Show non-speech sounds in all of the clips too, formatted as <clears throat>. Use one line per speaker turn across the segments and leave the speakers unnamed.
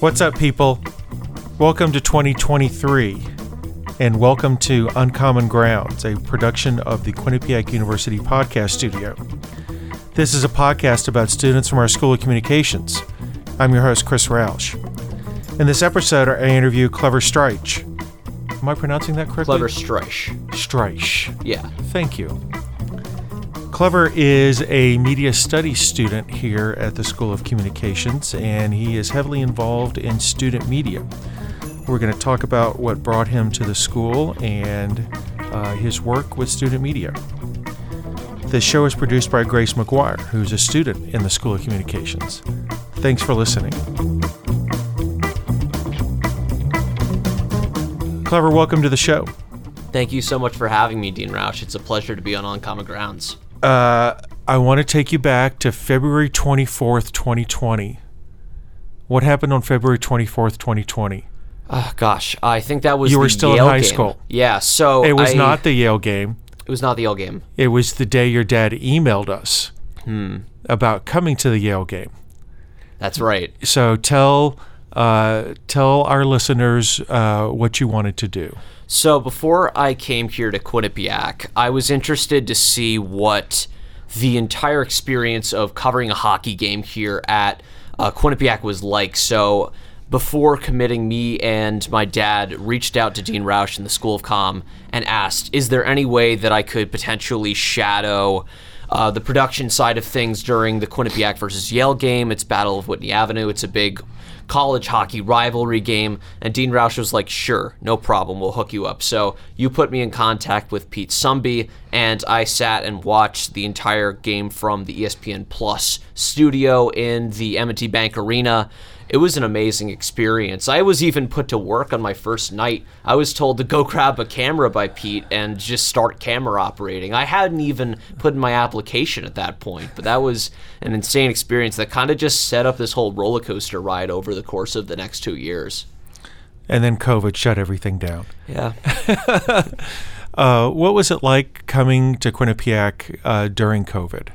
What's up, people? Welcome to 2023, and welcome to Uncommon Grounds, a production of the Quinnipiac University Podcast Studio. This is a podcast about students from our School of Communications. I'm your host, Chris Roush. In this episode, I interview Clever Streich. Am I pronouncing that correctly?
Clever Streich.
Streich.
Yeah.
Thank you. Clever is a media studies student here at the School of Communications, and he is heavily involved in student media. We're going to talk about what brought him to the school and uh, his work with student media. This show is produced by Grace McGuire, who's a student in the School of Communications. Thanks for listening. Clever, welcome to the show.
Thank you so much for having me, Dean Roush. It's a pleasure to be on Uncommon Grounds.
Uh, I want to take you back to February 24th, 2020. What happened on February 24th, 2020?
Oh, gosh, I think that was
You were
the
still in high
game.
school.
Yeah, so
It was
I-
not the Yale game.
It was not the Yale game.
It was the day your dad emailed us
Hmm.
about coming to the Yale game.
That's right.
So tell uh, tell our listeners uh, what you wanted to do.
So before I came here to Quinnipiac, I was interested to see what the entire experience of covering a hockey game here at uh, Quinnipiac was like. So before committing, me and my dad reached out to Dean Roush in the School of Com and asked, "Is there any way that I could potentially shadow?" Uh, the production side of things during the Quinnipiac versus Yale game. It's Battle of Whitney Avenue. It's a big college hockey rivalry game. And Dean Roush was like, sure, no problem, we'll hook you up. So you put me in contact with Pete Sumby, and I sat and watched the entire game from the ESPN Plus studio in the M&T Bank Arena. It was an amazing experience. I was even put to work on my first night. I was told to go <laughs> grab a camera by Pete and just start camera operating. I hadn't even put in my application at that point, but that was an insane experience that kind of just set up this whole roller coaster ride over the course of the next two years.
And then COVID shut everything down.
Yeah. <laughs>
Uh, what was it like coming to Quinnipiac uh, during COVID?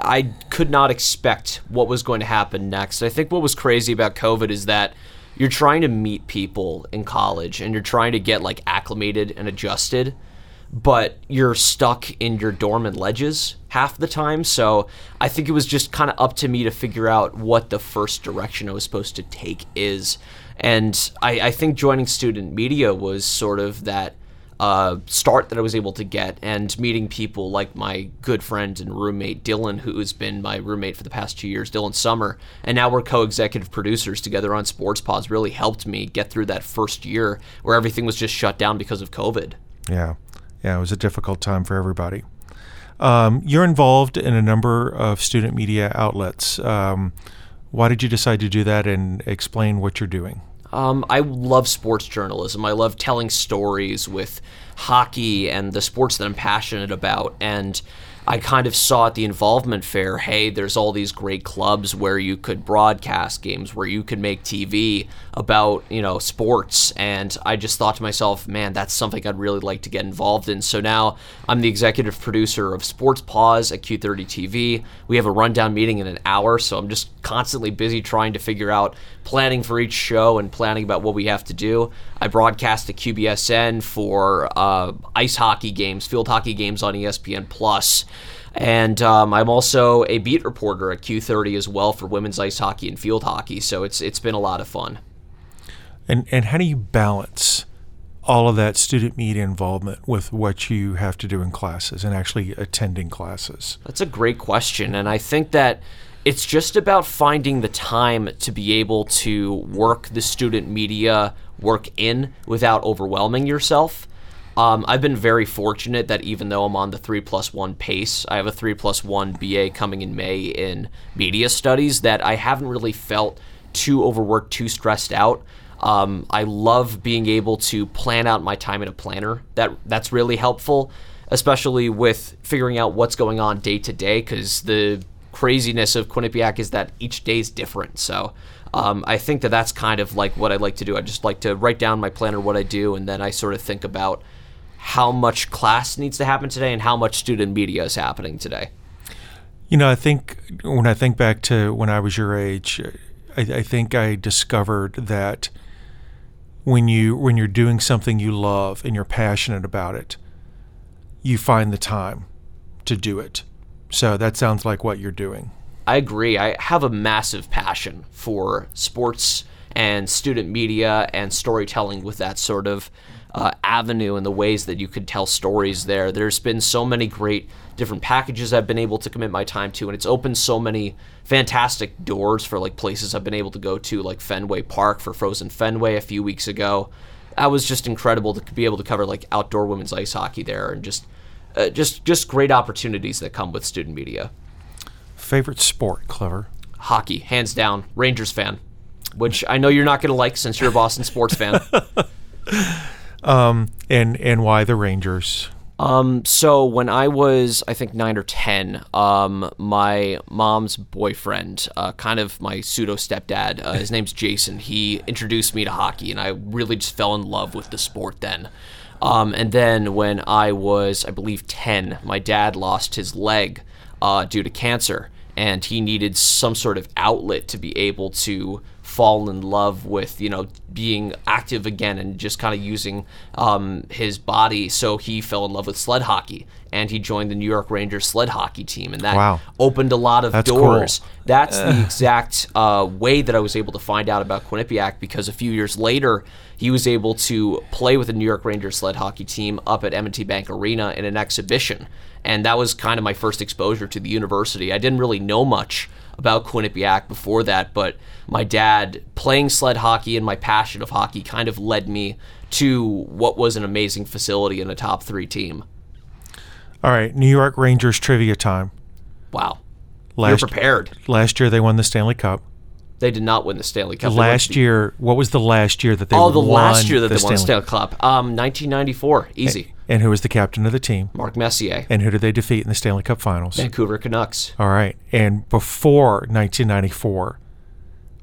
I could not expect what was going to happen next. I think what was crazy about COVID is that you're trying to meet people in college and you're trying to get like acclimated and adjusted, but you're stuck in your dorm and ledges half the time. So I think it was just kind of up to me to figure out what the first direction I was supposed to take is. And I, I think joining student media was sort of that uh, start that I was able to get and meeting people like my good friend and roommate Dylan, who's been my roommate for the past two years, Dylan Summer, and now we're co-executive producers together on Sports Pause. Really helped me get through that first year where everything was just shut down because of COVID.
Yeah, yeah, it was a difficult time for everybody. Um, you're involved in a number of student media outlets. Um, why did you decide to do that and explain what you're doing?
Um, I love sports journalism. I love telling stories with hockey and the sports that I'm passionate about. And I kind of saw at the involvement fair hey, there's all these great clubs where you could broadcast games, where you could make TV about, you know, sports. And I just thought to myself, man, that's something I'd really like to get involved in. So now I'm the executive producer of Sports Pause at Q30 TV. We have a rundown meeting in an hour. So I'm just constantly busy trying to figure out planning for each show and planning about what we have to do. I broadcast at QBSN for uh, ice hockey games, field hockey games on ESPN Plus. And um, I'm also a beat reporter at Q30 as well for women's ice hockey and field hockey. So it's it's been a lot of fun.
And and how do you balance all of that student media involvement with what you have to do in classes and actually attending classes?
That's a great question. And I think that it's just about finding the time to be able to work the student media work in without overwhelming yourself. Um, I've been very fortunate that even though I'm on the three plus one pace, I have a three plus one BA coming in May in media studies, that I haven't really felt too overworked, too stressed out. Um, I love being able to plan out my time in a planner. That that's really helpful, especially with figuring out what's going on day to day. Because the craziness of Quinnipiac is that each day is different. So um, I think that that's kind of like what I like to do. I just like to write down my planner what I do, and then I sort of think about how much class needs to happen today and how much student media is happening today.
You know, I think when I think back to when I was your age, I, I think I discovered that when you when you're doing something you love and you're passionate about it, you find the time to do it. So that sounds like what you're doing.
I agree. I have a massive passion for sports and student media and storytelling with that sort of uh, avenue and the ways that you could tell stories there. There's been so many great different packages I've been able to commit my time to, and it's opened so many fantastic doors for like places I've been able to go to, like Fenway Park for Frozen Fenway a few weeks ago. That was just incredible to be able to cover like outdoor women's ice hockey there, and just uh, just just great opportunities that come with student media.
Favorite sport, clever.
Hockey, hands down. Rangers fan, which I know you're not going to like since you're a Boston sports fan. <laughs>
Um, and and why the Rangers?
Um, so when I was, I think nine or ten, um, my mom's boyfriend, uh, kind of my pseudo stepdad, uh, his name's Jason. He introduced me to hockey, and I really just fell in love with the sport then. Um, and then when I was, I believe, ten, my dad lost his leg uh, due to cancer, and he needed some sort of outlet to be able to fall in love with you know being active again and just kind of using um, his body so he fell in love with sled hockey and he joined the new york rangers sled hockey team and that
Wow.
opened a lot of
That's
doors
cool.
that's the exact uh, way that i was able to find out about quinnipiac because a few years later he was able to play with the new york rangers sled hockey team up at m&t bank arena in an exhibition and that was kind of my first exposure to the university i didn't really know much about Quinnipiac before that, but my dad playing sled hockey and my passion of hockey kind of led me to what was an amazing facility and a top three team.
All right, New York Rangers trivia time.
Wow.
Last
You're prepared.
last year they won the Stanley Cup.
They did not win the Stanley Cup. They
Last
the-
year, what was the last year that they
Oh, the last year that they won the
Stanley-
Stanley Cup. Um, 1994. Easy.
And who was the captain of the team?
Mark Messier.
And who did they defeat in the Stanley Cup Finals?
Vancouver Canucks.
All right. And before 1994,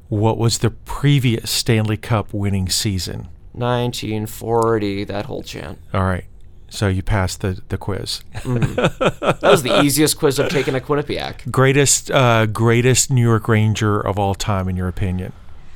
what was the previous Stanley Cup winning season?
1940. That whole chant.
All right. So you passed the, the quiz.
That was the easiest quiz I've taken at Quinnipiac.
Greatest uh, greatest New York Ranger of all time, in your opinion?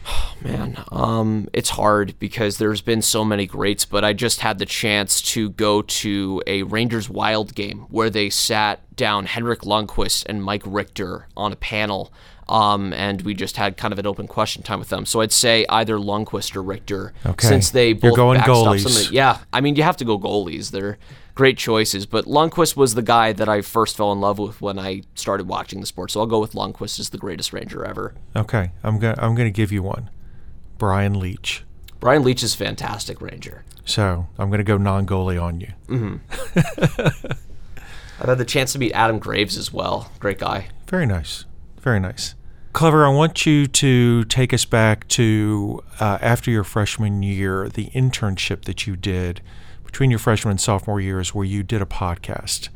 Oh, <sighs> man, um, it's hard because there's been so many greats, but I just had the chance to go to a Rangers Wild game where they sat down Henrik Lundqvist and Mike Richter on a panel, um, and we just had kind of an open question time with them. So I'd say either Lundqvist or Richter,
Okay.
since they both
You're
going
goalies.
the- yeah, I mean you have to go goalies. They're great choices, but Lundqvist was the guy that I first fell in love with when I started watching the sport. So I'll go with Lundqvist as the greatest Ranger ever.
Okay, I'm gonna I'm gonna give you one. Brian Leetch.
Brian Leetch is fantastic Ranger.
So I'm gonna go non-goalie on you. <laughs>
I've had the chance to meet Adam Graves as well. Great guy.
Very nice. Very nice. Clever, I want you to take us back to uh, after your freshman year, the internship that you did between your freshman and sophomore years, where you did a podcast.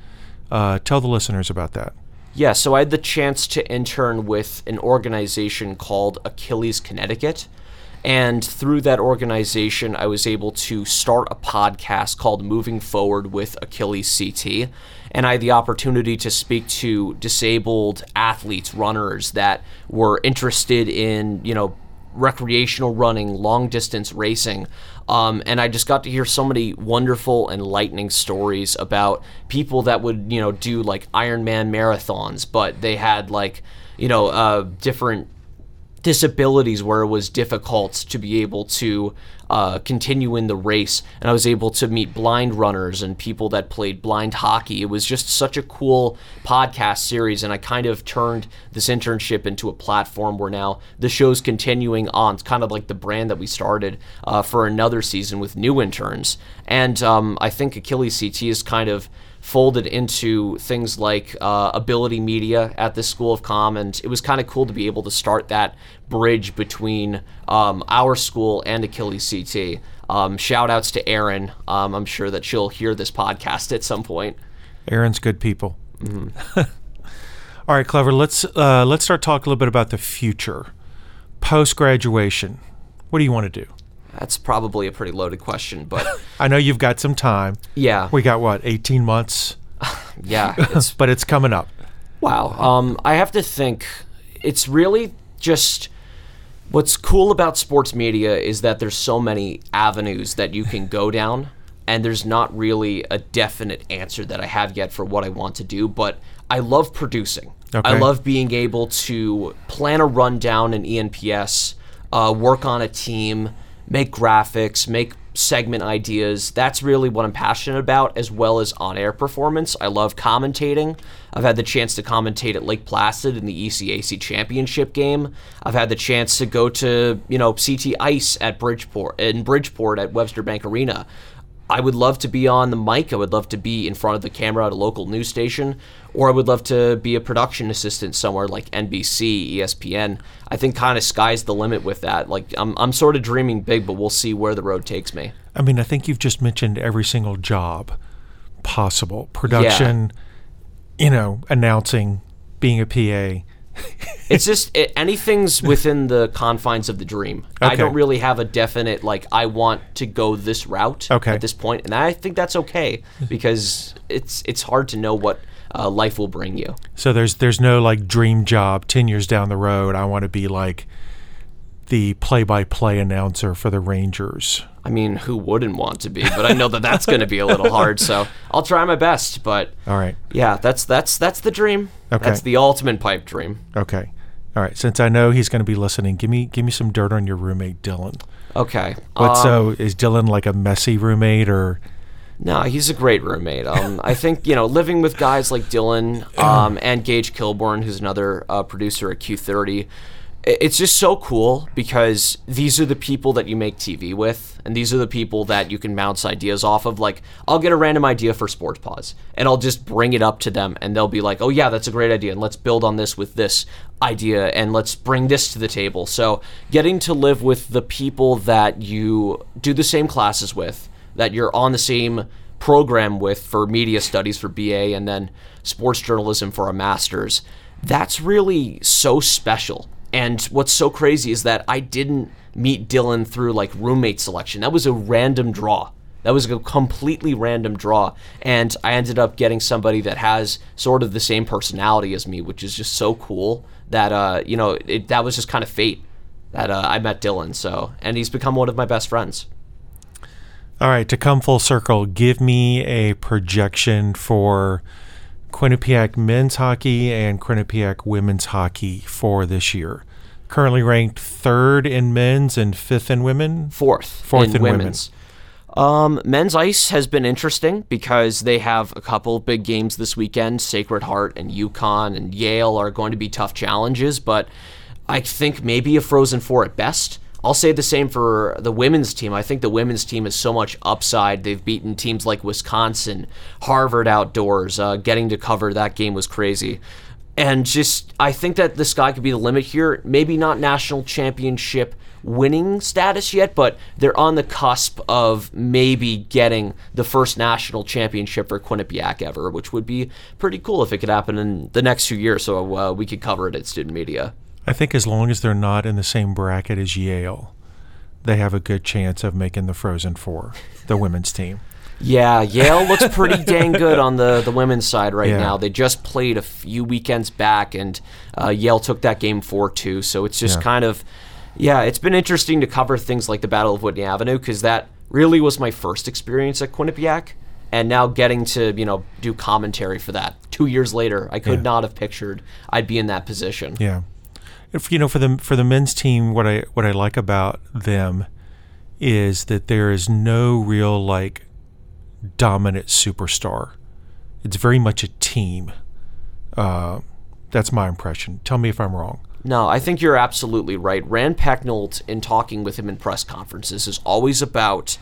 Uh, tell the listeners about that.
Yeah, so I had the chance to intern with an organization called Achilles Connecticut. And through that organization, I was able to start a podcast called Moving Forward with Achilles CT. And I had the opportunity to speak to disabled athletes, runners that were interested in, you know, recreational running, long distance racing. Um, and I just got to hear so many wonderful, enlightening stories about people that would, you know, do like Ironman marathons, but they had like, you know, uh, different disabilities where it was difficult to be able to uh, continue in the race. And I was able to meet blind runners and people that played blind hockey. It was just such a cool podcast series. And I kind of turned this internship into a platform where now the show's continuing on. It's kind of like the brand that we started uh, for another season with new interns. And um, I think Achilles CT is kind of folded into things like uh, ability media at the School of Com, and it was kind of cool to be able to start that bridge between um, our school and Achilles CT. Um, shout outs to Erin. Um, I'm sure that she'll hear this podcast at some point.
Erin's good people. <laughs> All right, clever. Let's uh, let's start talking a little bit about the future, post graduation. What do you want to do?
That's probably a pretty loaded question, but <laughs>
I know you've got some time.
yeah,
We got what, 18 months, <laughs>
yeah, it's <laughs>
but it's coming up.
Wow. Um, I have to think it's really just What's cool about sports media is that there's so many avenues that you can go down, and there's not really a definite answer that I have yet for what I want to do, but I love producing.
Okay.
I love being able to plan a rundown in ENPS, uh, work on a team, make graphics, make segment ideas. That's really what I'm passionate about, as well as on air performance. I love commentating. I've had the chance to commentate at Lake Placid in the ECAC championship game. I've had the chance to go to, you know, CT Ice at Bridgeport in Bridgeport at Webster Bank Arena. I would love to be on the mic. I would love to be in front of the camera at a local news station, or I would love to be a production assistant somewhere like NBC, ESPN. I think kind of sky's the limit with that. Like I'm, I'm sort of dreaming big, but we'll see where the road takes me.
I mean, I think you've just mentioned every single job possible production, you know, announcing, being a PA. <laughs>
It's just it, anything's within the confines of the dream. I don't really have a definite like I want to go this route
Okay.
at this point, and I think that's okay because it's it's hard to know what uh, life will bring you.
So there's there's no like dream job 10 years down the road. I want to be like the play-by-play announcer for the Rangers.
I mean, who wouldn't want to be? But I know that that's going to be a little hard. So I'll try my best. But
All right.
yeah, that's that's that's the dream.
Okay.
That's the ultimate pipe dream.
Okay. All right. Since I know he's going to be listening, give me give me some dirt on your roommate Dylan.
Okay.
What
Um,
so is Dylan like a messy roommate or
No, he's a great roommate. Um, I think you know, living with guys like Dylan <clears throat> um, and Gage Kilborn, who's another uh, producer at Q30, i- it's just so cool because these are the people that you make TV with, and these are the people that you can bounce ideas off of. Like, I'll get a random idea for Sports Pause, and I'll just bring it up to them, and they'll be like, "Oh yeah, that's a great idea, and let's build on this with this idea, and let's bring this to the table." So, getting to live with the people that you do the same classes with that you're on the same program with for media studies for BA and then sports journalism for a master's. That's really so special. And what's so crazy is that I didn't meet Dylan through like roommate selection. That was a random draw. That was a completely random draw. And I ended up getting somebody that has sort of the same personality as me, which is just so cool that, uh, you know, it, that was just kind of fate that uh, I met Dylan. So, and he's become one of my best friends.
All right, to come full circle, give me a projection for Quinnipiac men's hockey and Quinnipiac women's hockey for this year. Currently ranked third in men's and fifth in women.
fourth,
Fourth in women's.
Um, men's ice has been interesting because they have a couple big games this weekend. Sacred Heart and UConn and Yale are going to be tough challenges, but I think maybe a Frozen Four at best. I'll say the same for the women's team. I think the women's team has so much upside. They've beaten teams like Wisconsin, Harvard outdoors. Uh, getting to cover that game was crazy. And just, I think that the sky could be the limit here. Maybe not national championship winning status yet, but they're on the cusp of maybe getting the first national championship for Quinnipiac ever, which would be pretty cool if it could happen in the next few years so uh, we could cover it at student media.
I think as long as they're not in the same bracket as Yale, they have a good chance of making the Frozen Four, the women's team.
Yeah, Yale looks pretty <laughs> dang good on the, the women's side right
Yeah.
now. They just played a few weekends back, and uh, Yale took that game 4 2. So it's just
Yeah.
kind of, yeah, it's been interesting to cover things like the Battle of Whitney Avenue because that really was my first experience at Quinnipiac. And now getting to, you know, do commentary for that two years later, I could
Yeah.
not have pictured I'd be in that position.
Yeah. If you know for the for the men's team, what I what I like about them is that there is no real like dominant superstar. It's very much a team. Uh, that's my impression. Tell me if I'm wrong.
No, I think you're absolutely right. Rand Pecknold, in talking with him in press conferences, is always about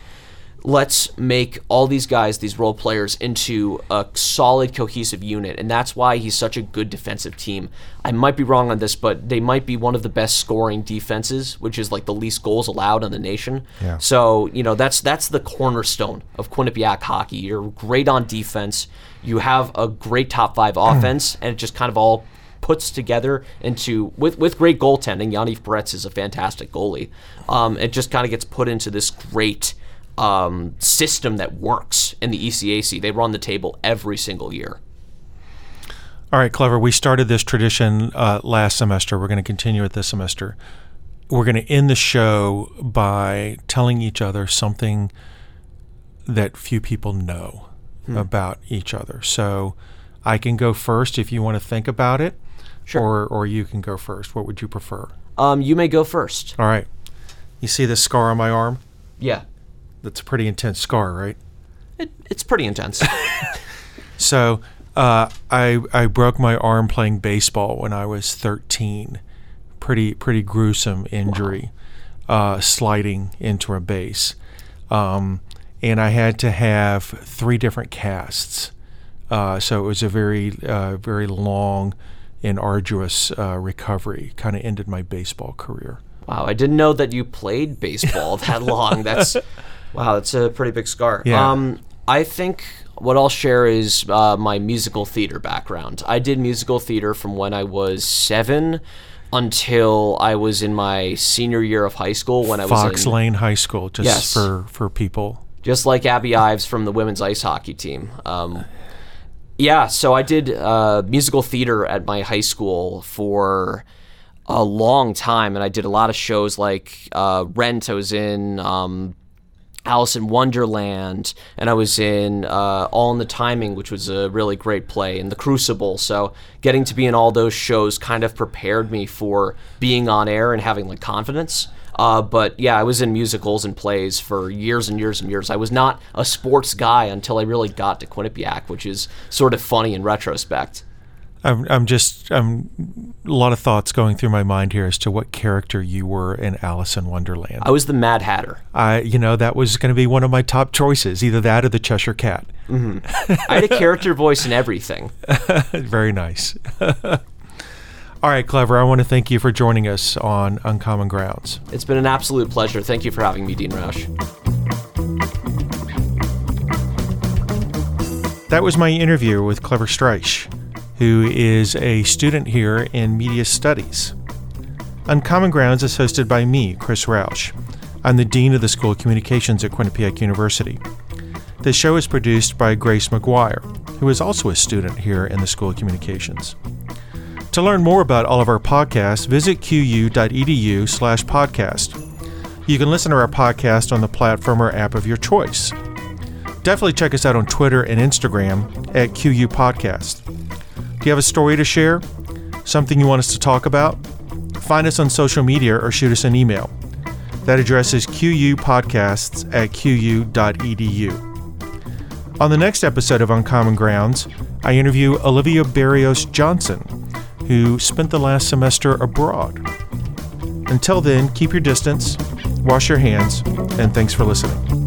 let's make all these guys, these role players, into a solid, cohesive unit. And that's why he's such a good defensive team. I might be wrong on this, but they might be one of the best scoring defenses, which is like the least goals allowed in the nation.
Yeah.
So, you know, that's that's the cornerstone of Quinnipiac hockey. You're great on defense. You have a great top five offense, and it just kind of all puts together into with with great goaltending. Yaniv Perets is a fantastic goalie. Um, it just kind of gets put into this great um, system that works in the ECAC. They run the table every single year.
All right, clever. We started this tradition uh, last semester. We're going to continue it this semester. we're going to end the show by telling each other something that few people know about each other. So I can go first if you want to think about it,
Sure.
or or you can go first. What would you prefer?
Um, you may go first.
All right. You see this scar on my arm?
Yeah,
That's a pretty intense scar, right?
it, it's pretty intense. <laughs> <laughs>
So uh, I I broke my arm playing baseball when I was 13. Pretty pretty gruesome injury, uh, sliding into a base, um, and I had to have three different casts. Uh, so it was a very uh, very long and arduous uh, recovery. Kind of ended my baseball career.
wow, I didn't know that you played baseball that long. That's <laughs> wow, that's a pretty big scar.
Yeah.
Um, I think what I'll share is uh, my musical theater background. I did musical theater from when I was seven until I was in my senior year of high school when I
Fox
was in,
Lane High School, just
Yes.
for for people.
just like Abby Ives from the women's ice hockey team. Um, yeah, so I did uh, musical theater at my high school for a long time, and I did a lot of shows like uh, Rent. I was in um, Alice in Wonderland, and I was in uh, All in the Timing, which was a really great play, and The Crucible. So getting to be in all those shows kind of prepared me for being on air and having like confidence. Uh, but yeah, I was in musicals and plays for years and years and years. I was not a sports guy until I really got to Quinnipiac, which is sort of funny in retrospect.
I'm, I'm just I'm a lot of thoughts going through my mind here as to what character you were in Alice in Wonderland.
I was the Mad Hatter.
I you know that was going to be one of my top choices, either that or the Cheshire Cat. Mm-hmm. <laughs>
I had a character voice in everything. <laughs>
Very nice. <laughs> All right, clever. I want to thank you for joining us on Uncommon Grounds.
It's been an absolute pleasure. Thank you for having me, Dean Roush.
That was my interview with Clever Streich, who is a student here in media studies. Uncommon Grounds is hosted by me, Chris Roush. I'm the Dean of the School of Communications at Quinnipiac University. The show is produced by Grace McGuire, who is also a student here in the School of Communications. To learn more about all of our podcasts, visit qu.edu slash podcast. You can listen to our podcast on the platform or app of your choice. Definitely check us out on Twitter and Instagram at QU Podcast. You have a story to share? Something you want us to talk about? Find us on social media or shoot us an email. That address is qupodcasts at qu.edu. On the next episode of Uncommon Grounds, I interview Olivia Barrios Johnson, who spent the last semester abroad. Until then, keep your distance, wash your hands, and thanks for listening.